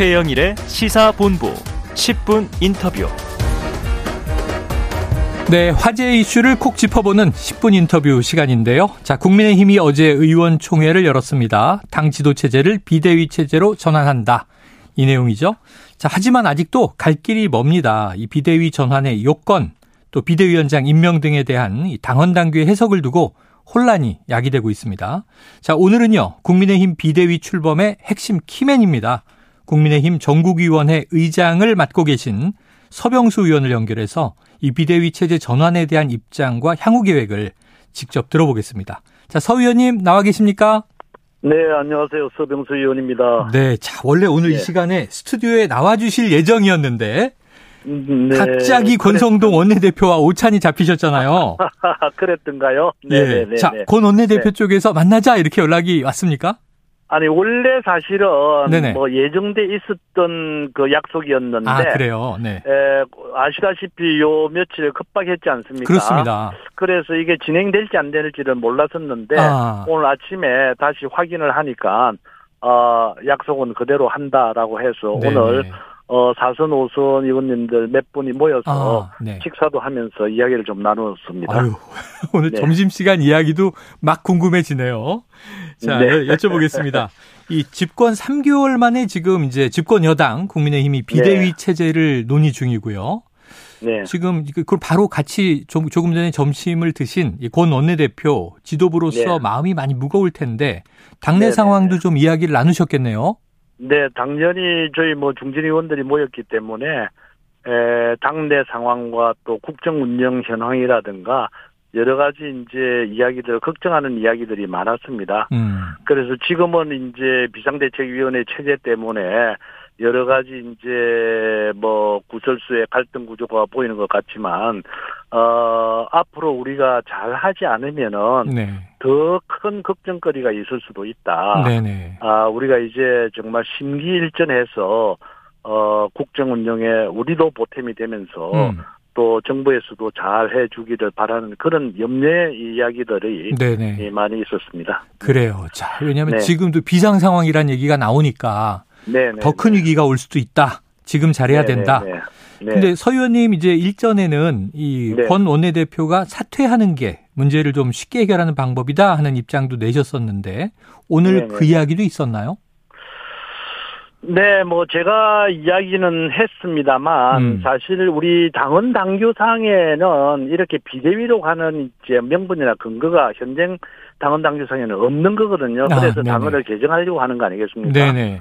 최영일의 시사본부 10분 인터뷰. 네, 화제 이슈를 콕 짚어보는 10분 인터뷰 시간인데요. 자, 국민의힘이 어제 의원총회를 열었습니다. 당 지도 체제를 비대위 체제로 전환한다. 이 내용이죠. 자, 하지만 아직도 갈 길이 멉니다. 이 비대위 전환의 요건, 또 비대위원장 임명 등에 대한 당헌 당규의 해석을 두고 혼란이 야기되고 있습니다. 자, 오늘은요, 국민의힘 비대위 출범의 핵심 키맨입니다. 국민의힘 전국위원회 의장을 맡고 계신 서병수 의원을 연결해서 이 비대위 체제 전환에 대한 입장과 향후 계획을 직접 들어보겠습니다. 자, 서 의원님 나와 계십니까? 네, 안녕하세요. 서병수 의원입니다. 네, 자, 원래 오늘 네. 이 시간에 스튜디오에 나와 주실 예정이었는데 음, 네. 갑자기 권성동 원내대표와 오찬이 잡히셨잖아요. 그랬던가요? 네. 네, 네 자, 네. 권 원내대표 네. 쪽에서 만나자 이렇게 연락이 왔습니까? 아니 원래 사실은 네네. 뭐 예정돼 있었던 그 약속이었는데 아 그래요. 네. 에, 아시다시피 요 며칠 급박했지 않습니까? 그렇습니다. 그래서 이게 진행될지 안 될지를 몰랐었는데 아. 오늘 아침에 다시 확인을 하니까 어 약속은 그대로 한다라고 해서 네네. 오늘 어, 4선, 5선 의원님들 몇 분이 모여서 아, 네. 식사도 하면서 이야기를 좀 나누었습니다. 아유, 오늘 네. 점심시간 이야기도 막 궁금해지네요. 자, 네. 여쭤보겠습니다. 이 집권 3개월 만에 지금 이제 집권 여당 국민의힘이 비대위 네. 체제를 논의 중이고요. 네. 지금 그걸 바로 같이 조금 전에 점심을 드신 권 원내대표 지도부로서 네. 마음이 많이 무거울 텐데 당내 네, 상황도 좀 이야기를 나누셨겠네요. 네, 당연히 저희 뭐 중진 의원들이 모였기 때문에 에, 당내 상황과 또 국정 운영 현황이라든가 여러 가지 이제 이야기들 걱정하는 이야기들이 많았습니다. 음. 그래서 지금은 이제 비상대책위원회 체제 때문에 여러 가지 이제 뭐 구설수의 갈등 구조가 보이는 것 같지만 어 앞으로 우리가 잘 하지 않으면은 네. 더큰 걱정거리가 있을 수도 있다. 네네. 아 우리가 이제 정말 심기일전해서 어 국정 운영에 우리도 보탬이 되면서 음. 또 정부에서도 잘 해주기를 바라는 그런 염려의 이야기들이 네네. 많이 있었습니다. 그래요. 자, 왜냐하면 네. 지금도 비상 상황이란 얘기가 나오니까 더 큰 위기가 올 수도 있다. 지금 잘해야 된다. 네. 근데 서 의원님 이제 일전에는 이권 네. 원내대표가 사퇴하는 게 문제를 좀 쉽게 해결하는 방법이다 하는 입장도 내셨었는데 오늘 네네. 그 이야기도 있었나요? 네, 뭐 제가 이야기는 했습니다만 음. 사실 우리 당원 당규 상에는 이렇게 비대위로 가는 이제 명분이나 근거가 현행 당원 당규 상에는 없는 거거든요. 아, 그래서 아, 당원을 개정하려고 하는 거 아니겠습니까? 네네.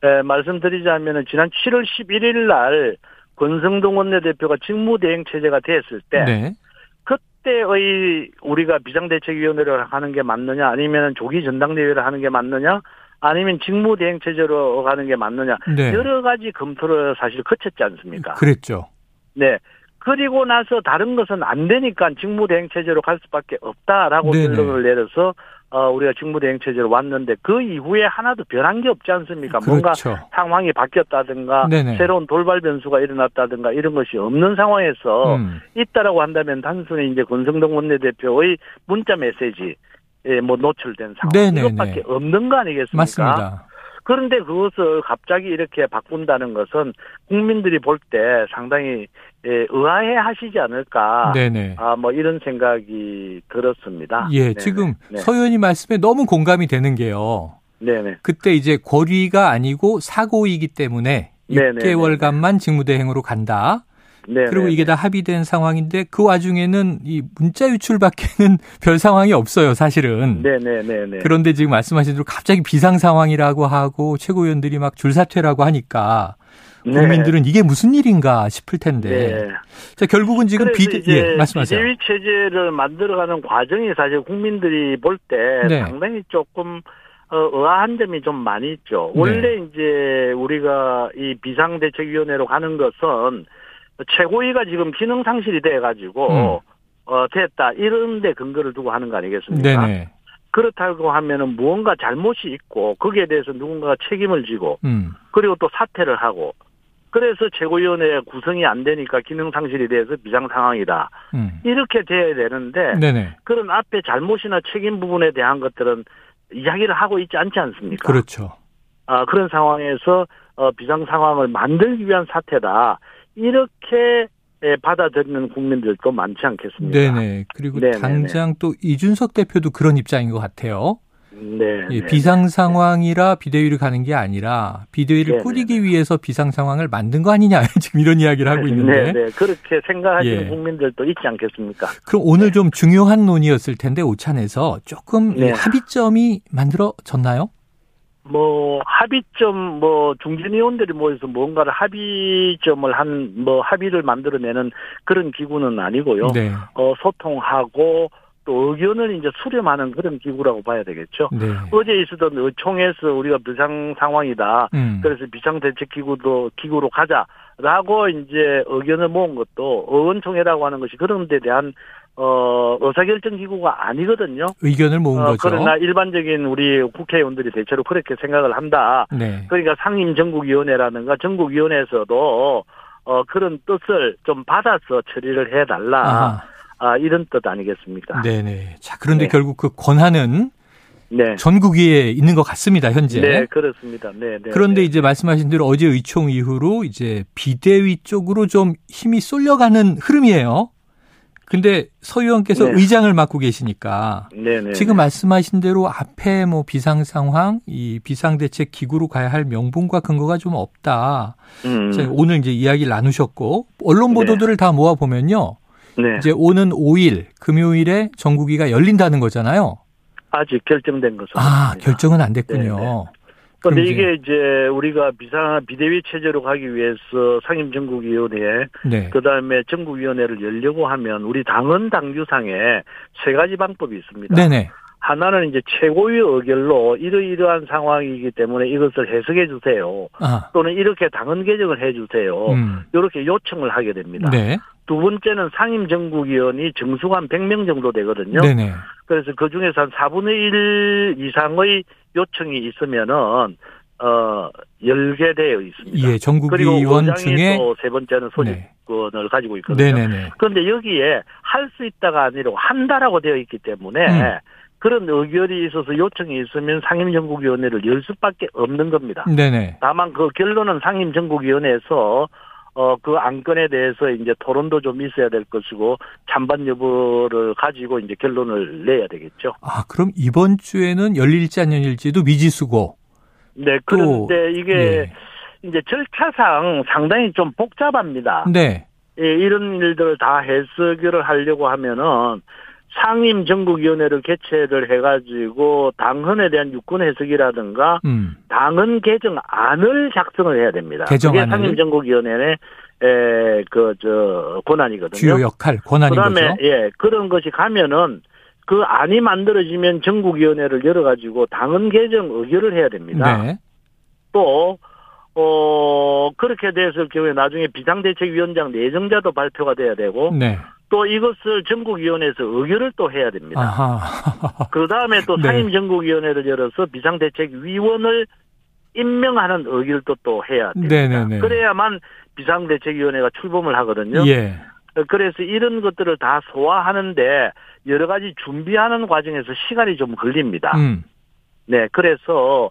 네, 말씀드리자면은 지난 7월 11일 날 권성동 원내대표가 직무대행 체제가 됐을 때 네. 그때의 우리가 비상대책위원회를 하는 게 맞느냐 아니면 조기 전당대회를 하는 게 맞느냐 아니면 직무대행 체제로 가는 게 맞느냐 네. 여러 가지 검토를 사실 거쳤지 않습니까? 그랬죠. 네. 그리고 나서 다른 것은 안 되니까 직무대행 체제로 갈 수밖에 없다라고 결론을 내려서 어, 우리가 직무대행 체제로 왔는데 그 이후에 하나도 변한 게 없지 않습니까? 그렇죠. 뭔가 상황이 바뀌었다든가 네네. 새로운 돌발 변수가 일어났다든가 이런 것이 없는 상황에서 음. 있다라고 한다면 단순히 이제 권성동 원내대표의 문자 메시지 에뭐 노출된 상황 네네네. 이것밖에 없는 거 아니겠습니까? 맞습니다. 그런데 그것을 갑자기 이렇게 바꾼다는 것은 국민들이 볼 때 상당히 예, 의아해 하시지 않을까. 네네. 아, 뭐 이런 생각이 들었습니다. 예, 네네. 지금 네. 서 의원님 말씀에 너무 공감이 되는 게요. 네네. 그때 이제 권위가 아니고 사고이기 때문에 네네. 6개월간만 직무대행으로 간다. 네네. 그리고 이게 다 합의된 상황인데 그 와중에는 이 문자 유출밖에는 별 상황이 없어요, 사실은. 네네네. 그런데 지금 말씀하신 대로 갑자기 비상 상황이라고 하고 최고위원들이 막 줄사퇴라고 하니까 네. 국민들은 이게 무슨 일인가 싶을 텐데. 네. 자, 결국은 지금 비대, 예, 말씀하세요. 비대위 체제를 만들어가는 과정이 사실 국민들이 볼때 네. 상당히 조금 어, 의아한 점이 좀 많이 있죠. 네. 원래 이제 우리가 이 비상대책위원회로 가는 것은 최고위가 지금 기능 상실이 돼 가지고 음. 어 됐다 이런 데 근거를 두고 하는 거 아니겠습니까? 네네. 그렇다고 하면은 무언가 잘못이 있고 거기에 대해서 누군가가 책임을 지고 음. 그리고 또 사퇴를 하고 그래서 최고위원회 구성이 안 되니까 기능 상실이 돼서 비상 상황이다. 음. 이렇게 돼야 되는데 네네. 그런 앞에 잘못이나 책임 부분에 대한 것들은 이야기를 하고 있지 않지 않습니까? 그렇죠. 아, 그런 상황에서 어, 비상 상황을 만들기 위한 사태다. 이렇게 예, 받아들이는 국민들도 많지 않겠습니까? 네네. 그리고 네네네. 당장 또 이준석 대표도 그런 입장인 것 같아요. 네. 예, 네. 비상 상황이라 비대위를 가는 게 아니라 비대위를 네네네. 꾸리기 위해서 비상 상황을 만든 거 아니냐 지금 이런 이야기를 하고 있는데 네, 네. 그렇게 생각하시는 예. 국민들도 있지 않겠습니까? 그럼 오늘 좀 중요한 논의였을 텐데 오찬에서 조금 이 네. 합의점이 만들어졌나요? 뭐 합의점 뭐 중진 의원들이 모여서 뭔가를 합의점을 한 뭐 합의를 만들어내는 그런 기구는 아니고요. 네. 어 소통하고 또 의견을 이제 수렴하는 그런 기구라고 봐야 되겠죠. 네. 어제 있었던 의총에서 우리가 비상 상황이다. 음. 그래서 비상 대책 기구도 기구로 가자라고 이제 의견을 모은 것도 의원총회라고 하는 것이 그런 데 대한 어 의사결정 기구가 아니거든요. 의견을 모은 어, 거죠. 그러나 일반적인 우리 국회의원들이 대체로 그렇게 생각을 한다. 네. 그러니까 상임정국위원회라든가 전국위원회에서도 어 그런 뜻을 좀 받아서 처리를 해달라. 아하. 아 이런 뜻 아니겠습니까? 네네. 자, 그런데 네. 결국 그 권한은 네. 전국위에 있는 것 같습니다, 현재. 네, 그렇습니다. 네, 네. 그런데 네. 이제 말씀하신 대로 어제 의총 이후로 이제 비대위 쪽으로 좀 힘이 쏠려가는 흐름이에요. 근데 서 의원께서 네. 의장을 맡고 계시니까 네, 네. 지금 말씀하신 대로 앞에 뭐 비상 상황, 이 비상 대책 기구로 가야 할 명분과 근거가 좀 없다. 음, 자, 오늘 이제 이야기를 나누셨고 언론 네. 보도들을 다 모아 보면요. 네. 이제 오는 5일 금요일에 전국위가 열린다는 거잖아요. 아직 결정된 것은 아, 없습니다. 결정은 안 됐군요. 그런데 이게 이제 우리가 비상 비대위 체제로 가기 위해서 상임정국위원회 네. 그 다음에 정국위원회를 열려고 하면 우리 당헌 당규상에 세 가지 방법이 있습니다. 네네. 하나는 이제 최고위 의결로 이러이러한 상황이기 때문에 이것을 해석해 주세요. 아, 또는 이렇게 당헌 개정을 해 주세요. 음. 이렇게 요청을 하게 됩니다. 네. 두 번째는 상임정국위원이 정수가 한 100명 정도 되거든요. 네네. 그래서 그 중에서 한 4분의 1 이상의 요청이 있으면은 어 열게 되어 있습니다. 예, 전국 그리고 위원 의장이 중에 또세 번째는 네. 소집권을 가지고 있거든요. 네네네. 그런데 여기에 할 수 있다가 아니라 한다라고 되어 있기 때문에 음. 그런 의결이 있어서 요청이 있으면 상임정국위원회를 열 수밖에 없는 겁니다. 네네. 다만 그 결론은 상임정국위원회에서 어, 그 안건에 대해서 이제 토론도 좀 있어야 될 것이고 찬반 여부를 가지고 이제 결론을 내야 되겠죠. 아, 그럼 이번 주에는 열릴지 안 열릴지도 미지수고. 네, 또, 그런데 이게 예. 이제 절차상 상당히 좀 복잡합니다. 네. 예, 이런 일들을 다 해석을 하려고 하면은 상임 전국위원회를 개최를 해가지고 당헌에 대한 유권 해석이라든가 음. 당헌 개정안을 작성을 해야 됩니다. 개정안을? 그게 상임 전국위원회의 에그저 권한이거든요. 주요 역할, 권한인 그다음에 거죠. 예 그런 것이 가면은 그 안이 만들어지면 전국위원회를 열어가지고 당헌 개정 의결을 해야 됩니다. 네. 또, 어, 그렇게 됐을 경우에 나중에 비상대책위원장 내정자도 발표가 돼야 되고, 네. 또 이것을 전국위원회에서 의결을 또 해야 됩니다. 그 다음에 또 네. 상임전국위원회를 열어서 비상대책위원을 임명하는 의결도 또 해야 됩니다. 네네네. 그래야만 비상대책위원회가 출범을 하거든요. 예. 그래서 이런 것들을 다 소화하는데 여러 가지 준비하는 과정에서 시간이 좀 걸립니다. 음. 네, 그래서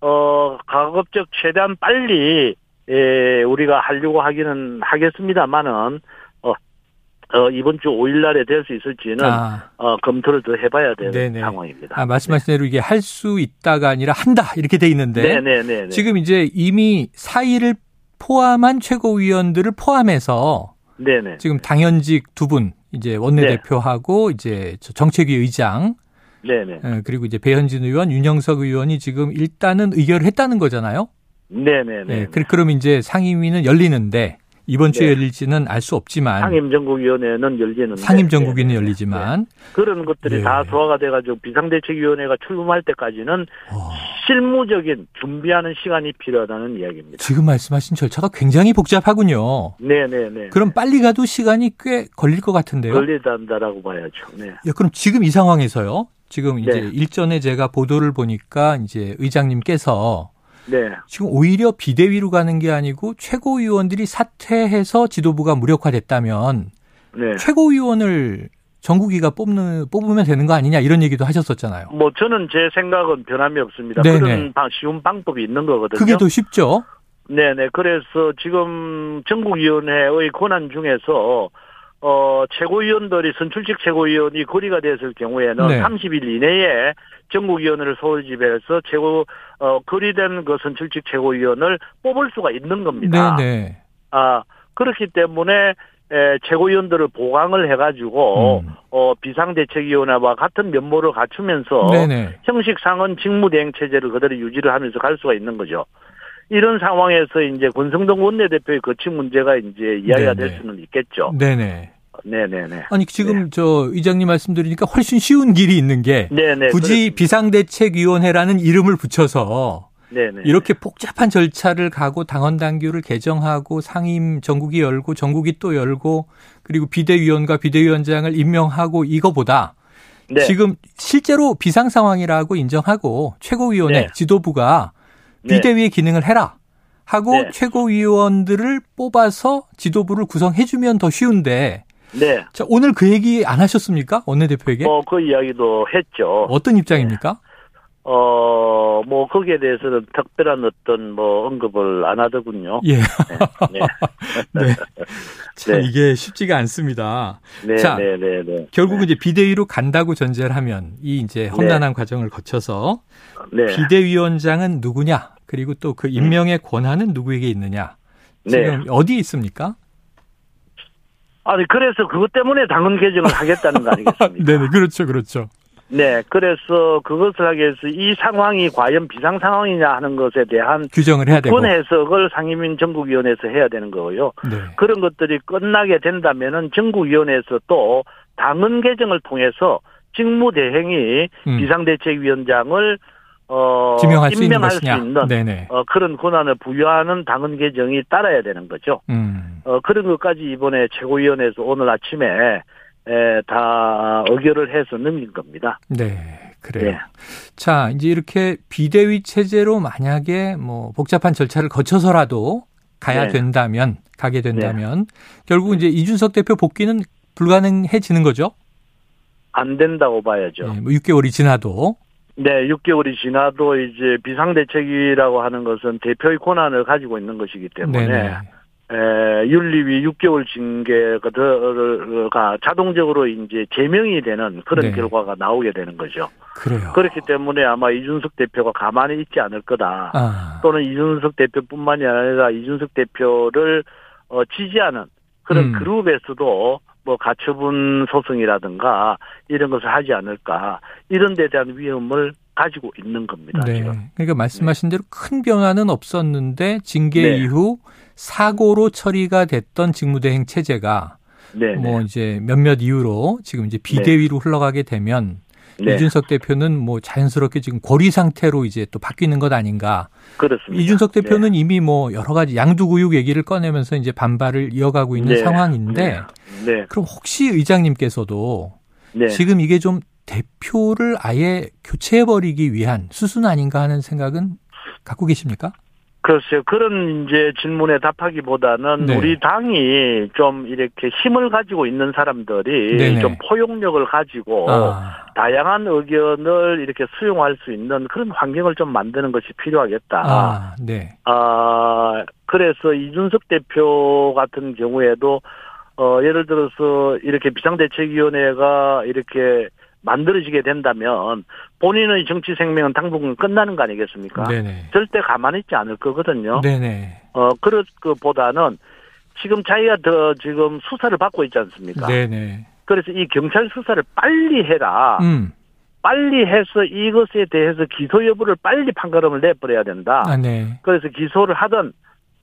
어 가급적 최대한 빨리 에, 우리가 하려고 하기는 하겠습니다만은 어, 어 이번 주 5일 날에 될 수 있을지는 아. 어 검토를 더 해봐야 되는 네네. 상황입니다. 아, 말씀하신 대로 이게 할 수 있다가 아니라 한다 이렇게 돼 있는데 네, 네, 네. 네. 지금 이제 이미 사의를 포함한 최고위원들을 포함해서 네, 네. 지금 당연직 두 분 이제 원내대표하고 이제 저 정책위 의장 네, 네. 어, 그리고 이제 배현진 의원, 윤영석 의원이 지금 일단은 의결을 했다는 거잖아요. 네, 네, 네. 예, 그, 그럼 이제 상임위는 열리는데 이번 주에 네. 열릴지는 알 수 없지만 상임정국위원회는 열리는 상임정국위는 열리지만 그런 것들이 예. 다 소화가 돼가지고 비상대책위원회가 출범할 때까지는 어, 실무적인 준비하는 시간이 필요하다는 이야기입니다. 지금 말씀하신 절차가 굉장히 복잡하군요. 네, 네, 네. 그럼 빨리 가도 시간이 꽤 걸릴 것 같은데요. 걸리단다라고 봐야죠. 네. 야, 그럼 지금 이 상황에서요. 지금 이제 네. 일전에 제가 보도를 보니까 이제 의장님께서 네. 지금 오히려 비대위로 가는 게 아니고 최고위원들이 사퇴해서 지도부가 무력화됐다면 네. 최고위원을 정국이가 뽑는 뽑으면 되는 거 아니냐 이런 얘기도 하셨었잖아요. 뭐 저는 제 생각은 변함이 없습니다. 네네. 그런 방- 쉬운 방법이 있는 거거든요. 그게 더 쉽죠. 네네. 그래서 지금 전국위원회의 권한 중에서 어 최고위원들이 선출직 최고위원이 거리가 됐을 경우에는 네. 30일 이내에 전국위원회를 지배해서 최고 어 거리된 그 선출직 최고위원을 뽑을 수가 있는 겁니다. 네네. 아 그렇기 때문에 에, 최고위원들을 보강을 해가지고 음. 어 비상대책위원회와 같은 면모를 갖추면서 네네. 형식상은 직무대행 체제를 그대로 유지를 하면서 갈 수가 있는 거죠. 이런 상황에서 이제 권성동 원내대표의 거취 문제가 이제 이야기가 네네. 될 수는 있겠죠. 네네. 네네네. 아니 지금 저 의장님 말씀 드리니까 훨씬 쉬운 길이 있는 게 네네. 굳이 비상대책위원회라는 이름을 붙여서 네네. 이렇게 복잡한 절차를 가고 당원 당규를 개정하고 상임 전국이 열고 전국이 또 열고 그리고 비대위원과 비대위원장을 임명하고 이거보다 네. 지금 실제로 비상 상황이라고 인정하고 최고위원회 네. 지도부가 네. 비대위의 기능을 해라 하고 네. 최고위원들을 뽑아서 지도부를 구성해주면 더 쉬운데 네. 자, 오늘 그 얘기 안 하셨습니까? 원내대표에게? 뭐그 이야기도 했죠. 어떤 입장입니까? 어, 뭐 거기에 대해서는 특별한 어떤 뭐 언급을 안 하더군요. 예. 네. 네. 네. 참 네. 이게 쉽지가 않습니다. 네. 자, 네. 네. 네. 결국은 이제 비대위로 간다고 전제를 하면 이 이제 험난한 과정을 거쳐서 네. 비대위원장은 누구냐? 그리고 또 그 임명의 권한은 누구에게 있느냐? 네. 지금 어디에 있습니까? 아니 그래서 그것 때문에 당헌 개정을 하겠다는 거 아니겠습니까? 네네, 그렇죠, 그렇죠. 네, 그래서 그것을 하기 위해서 이 상황이 과연 비상 상황이냐 하는 것에 대한 규정을 해야 되고. 군 해석을 상임위 전국위원회에서 해야 되는 거고요. 네. 그런 것들이 끝나게 된다면은 전국위원회에서 또 당헌 개정을 통해서 직무 대행이 음. 비상대책위원장을 어 지명할 수 있는 임명할? 수 있는 네네. 어, 그런 권한을 부여하는 당헌 개정이 따라야 되는 거죠. 음. 어, 그런 것까지 이번에 최고위원회에서 오늘 아침에 에, 다 의결을 해서 넘긴 겁니다. 네, 그래요. 네. 자, 이제 이렇게 비대위 체제로 만약에 뭐 복잡한 절차를 거쳐서라도 가야 네. 된다면, 가게 된다면, 결국 이제 이준석 대표 복귀는 불가능해지는 거죠? 안 된다고 봐야죠. 네, 뭐 6개월이 지나도. 네, 6개월이 지나도 이제 비상대책이라고 하는 것은 대표의 권한을 가지고 있는 것이기 때문에 네네. 에, 윤리위 6개월 징계가 자동적으로 이제 제명이 되는 그런 네. 결과가 나오게 되는 거죠. 그래요. 그렇기 때문에 아마 이준석 대표가 가만히 있지 않을 거다. 아, 또는 이준석 대표뿐만이 아니라 이준석 대표를 어, 지지하는 그런 음. 그룹에서도 뭐 가처분 소송이라든가 이런 것을 하지 않을까 이런 데 대한 위험을 가지고 있는 겁니다. 네. 지금. 그러니까 말씀하신 대로 큰 변화는 없었는데 징계 네. 이후 사고로 처리가 됐던 직무대행 체제가 네, 뭐 네. 이제 몇몇 이유로 지금 이제 비대위로 흘러가게 되면 네. 이준석 대표는 뭐 자연스럽게 지금 고리 상태로 이제 또 바뀌는 것 아닌가. 그렇습니다. 이준석 네. 대표는 이미 뭐 여러 가지 양두구육 얘기를 꺼내면서 이제 반발을 이어가고 있는 네. 상황인데 네. 그럼 혹시 의장님께서도 네. 지금 이게 좀 대표를 아예 교체해버리기 위한 수순 아닌가 하는 생각은 갖고 계십니까? 글쎄요. 그런 이제 질문에 답하기보다는 네. 우리 당이 좀 이렇게 힘을 가지고 있는 사람들이 네네. 좀 포용력을 가지고 아, 다양한 의견을 이렇게 수용할 수 있는 그런 환경을 좀 만드는 것이 필요하겠다. 아, 네. 아, 그래서 이준석 대표 같은 경우에도 어 예를 들어서 이렇게 비상대책위원회가 이렇게 만들어지게 된다면 본인의 정치 생명은 당분간 끝나는 거 아니겠습니까? 네네. 절대 가만히 있지 않을 거거든요. 네네. 어 그럴 것보다는 지금 자기가 더 지금 수사를 받고 있지 않습니까? 네네. 그래서 이 경찰 수사를 빨리 해라. 음. 빨리 해서 이것에 대해서 기소 여부를 빨리 판가름을 내버려야 된다. 아, 네. 그래서 기소를 하든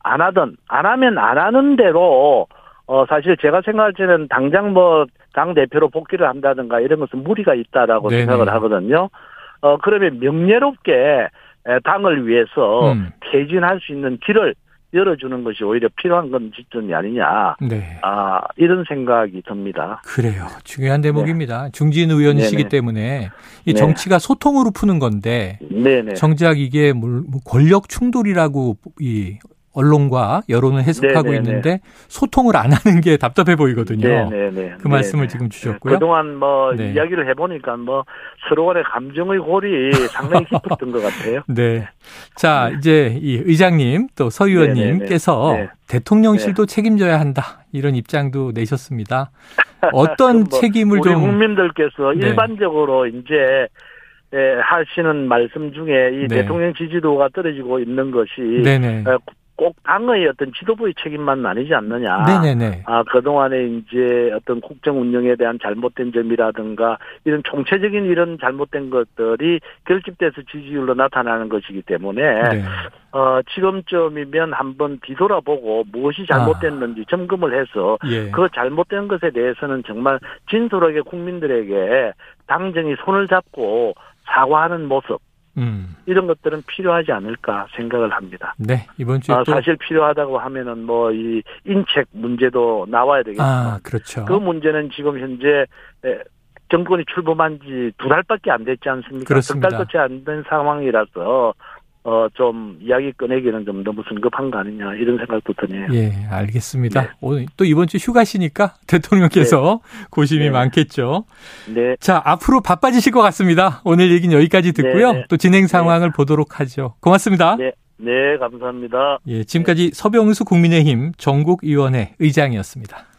안 하든 안 하면 안 하는 대로 어 사실 제가 생각할 때는 당장 뭐 당 대표로 복귀를 한다든가 이런 것은 무리가 있다라고 네네. 생각을 하거든요. 어 그러면 명예롭게 에, 당을 위해서 음. 퇴진할 수 있는 길을 열어주는 것이 오히려 필요한 건 지점이 아니냐. 네. 아 이런 생각이 듭니다. 그래요. 중요한 대목입니다. 중진 의원이시기 네네. 때문에 이 네. 정치가 소통으로 푸는 건데 네네. 정작 이게 물- 뭐 권력 충돌이라고 이 언론과 여론을 해석하고 네네네. 있는데 소통을 안 하는 게 답답해 보이거든요. 네네네. 그 말씀을 네네. 지금 주셨고요. 그동안 뭐 네. 이야기를 해보니까 뭐 서로 간의 감정의 골이 상당히 깊었던 것 같아요. 네. 자, 이제 이 의장님 또 서 의원님께서 네네네. 네. 대통령실도 책임져야 한다. 이런 입장도 내셨습니다. 어떤 뭐 책임을 우리 좀 국민들께서 네. 일반적으로 이제 에, 하시는 말씀 중에 이 네. 대통령 지지도가 떨어지고 있는 것이 네네. 에, 꼭 당의 어떤 지도부의 책임만 아니지 않느냐. 네네네. 아, 그동안에 이제 어떤 국정 운영에 대한 잘못된 점이라든가 이런 총체적인 이런 잘못된 것들이 결집돼서 지지율로 나타나는 것이기 때문에 네. 어, 지금쯤이면 한번 뒤돌아보고 무엇이 잘못됐는지 점검을 해서 아. 예. 그 잘못된 것에 대해서는 정말 진솔하게 국민들에게 당정이 손을 잡고 사과하는 모습 음. 이런 것들은 필요하지 않을까 생각을 합니다. 네. 이번 주에 아, 또 사실 필요하다고 하면은 뭐 이 인책 문제도 나와야 되겠지만 아, 그렇죠. 그 문제는 지금 현재 에, 정권이 출범한 지 두 달밖에 안 됐지 않습니까? 그렇습니다. 두 달밖에 안 된 상황이라서 어 좀 이야기 꺼내기는 좀 너무 성급한 거 아니냐 이런 생각도 드네요. 예, 알겠습니다. 네. 오늘 또 이번 주 휴가시니까 대통령께서 고심이 네. 많겠죠. 네, 자, 앞으로 바빠지실 것 같습니다. 오늘 얘기는 여기까지 듣고요. 네, 네. 또 진행 상황을 보도록 하죠. 고맙습니다. 네, 네, 감사합니다. 예, 지금까지 서병수 국민의힘 전국위원회 의장이었습니다.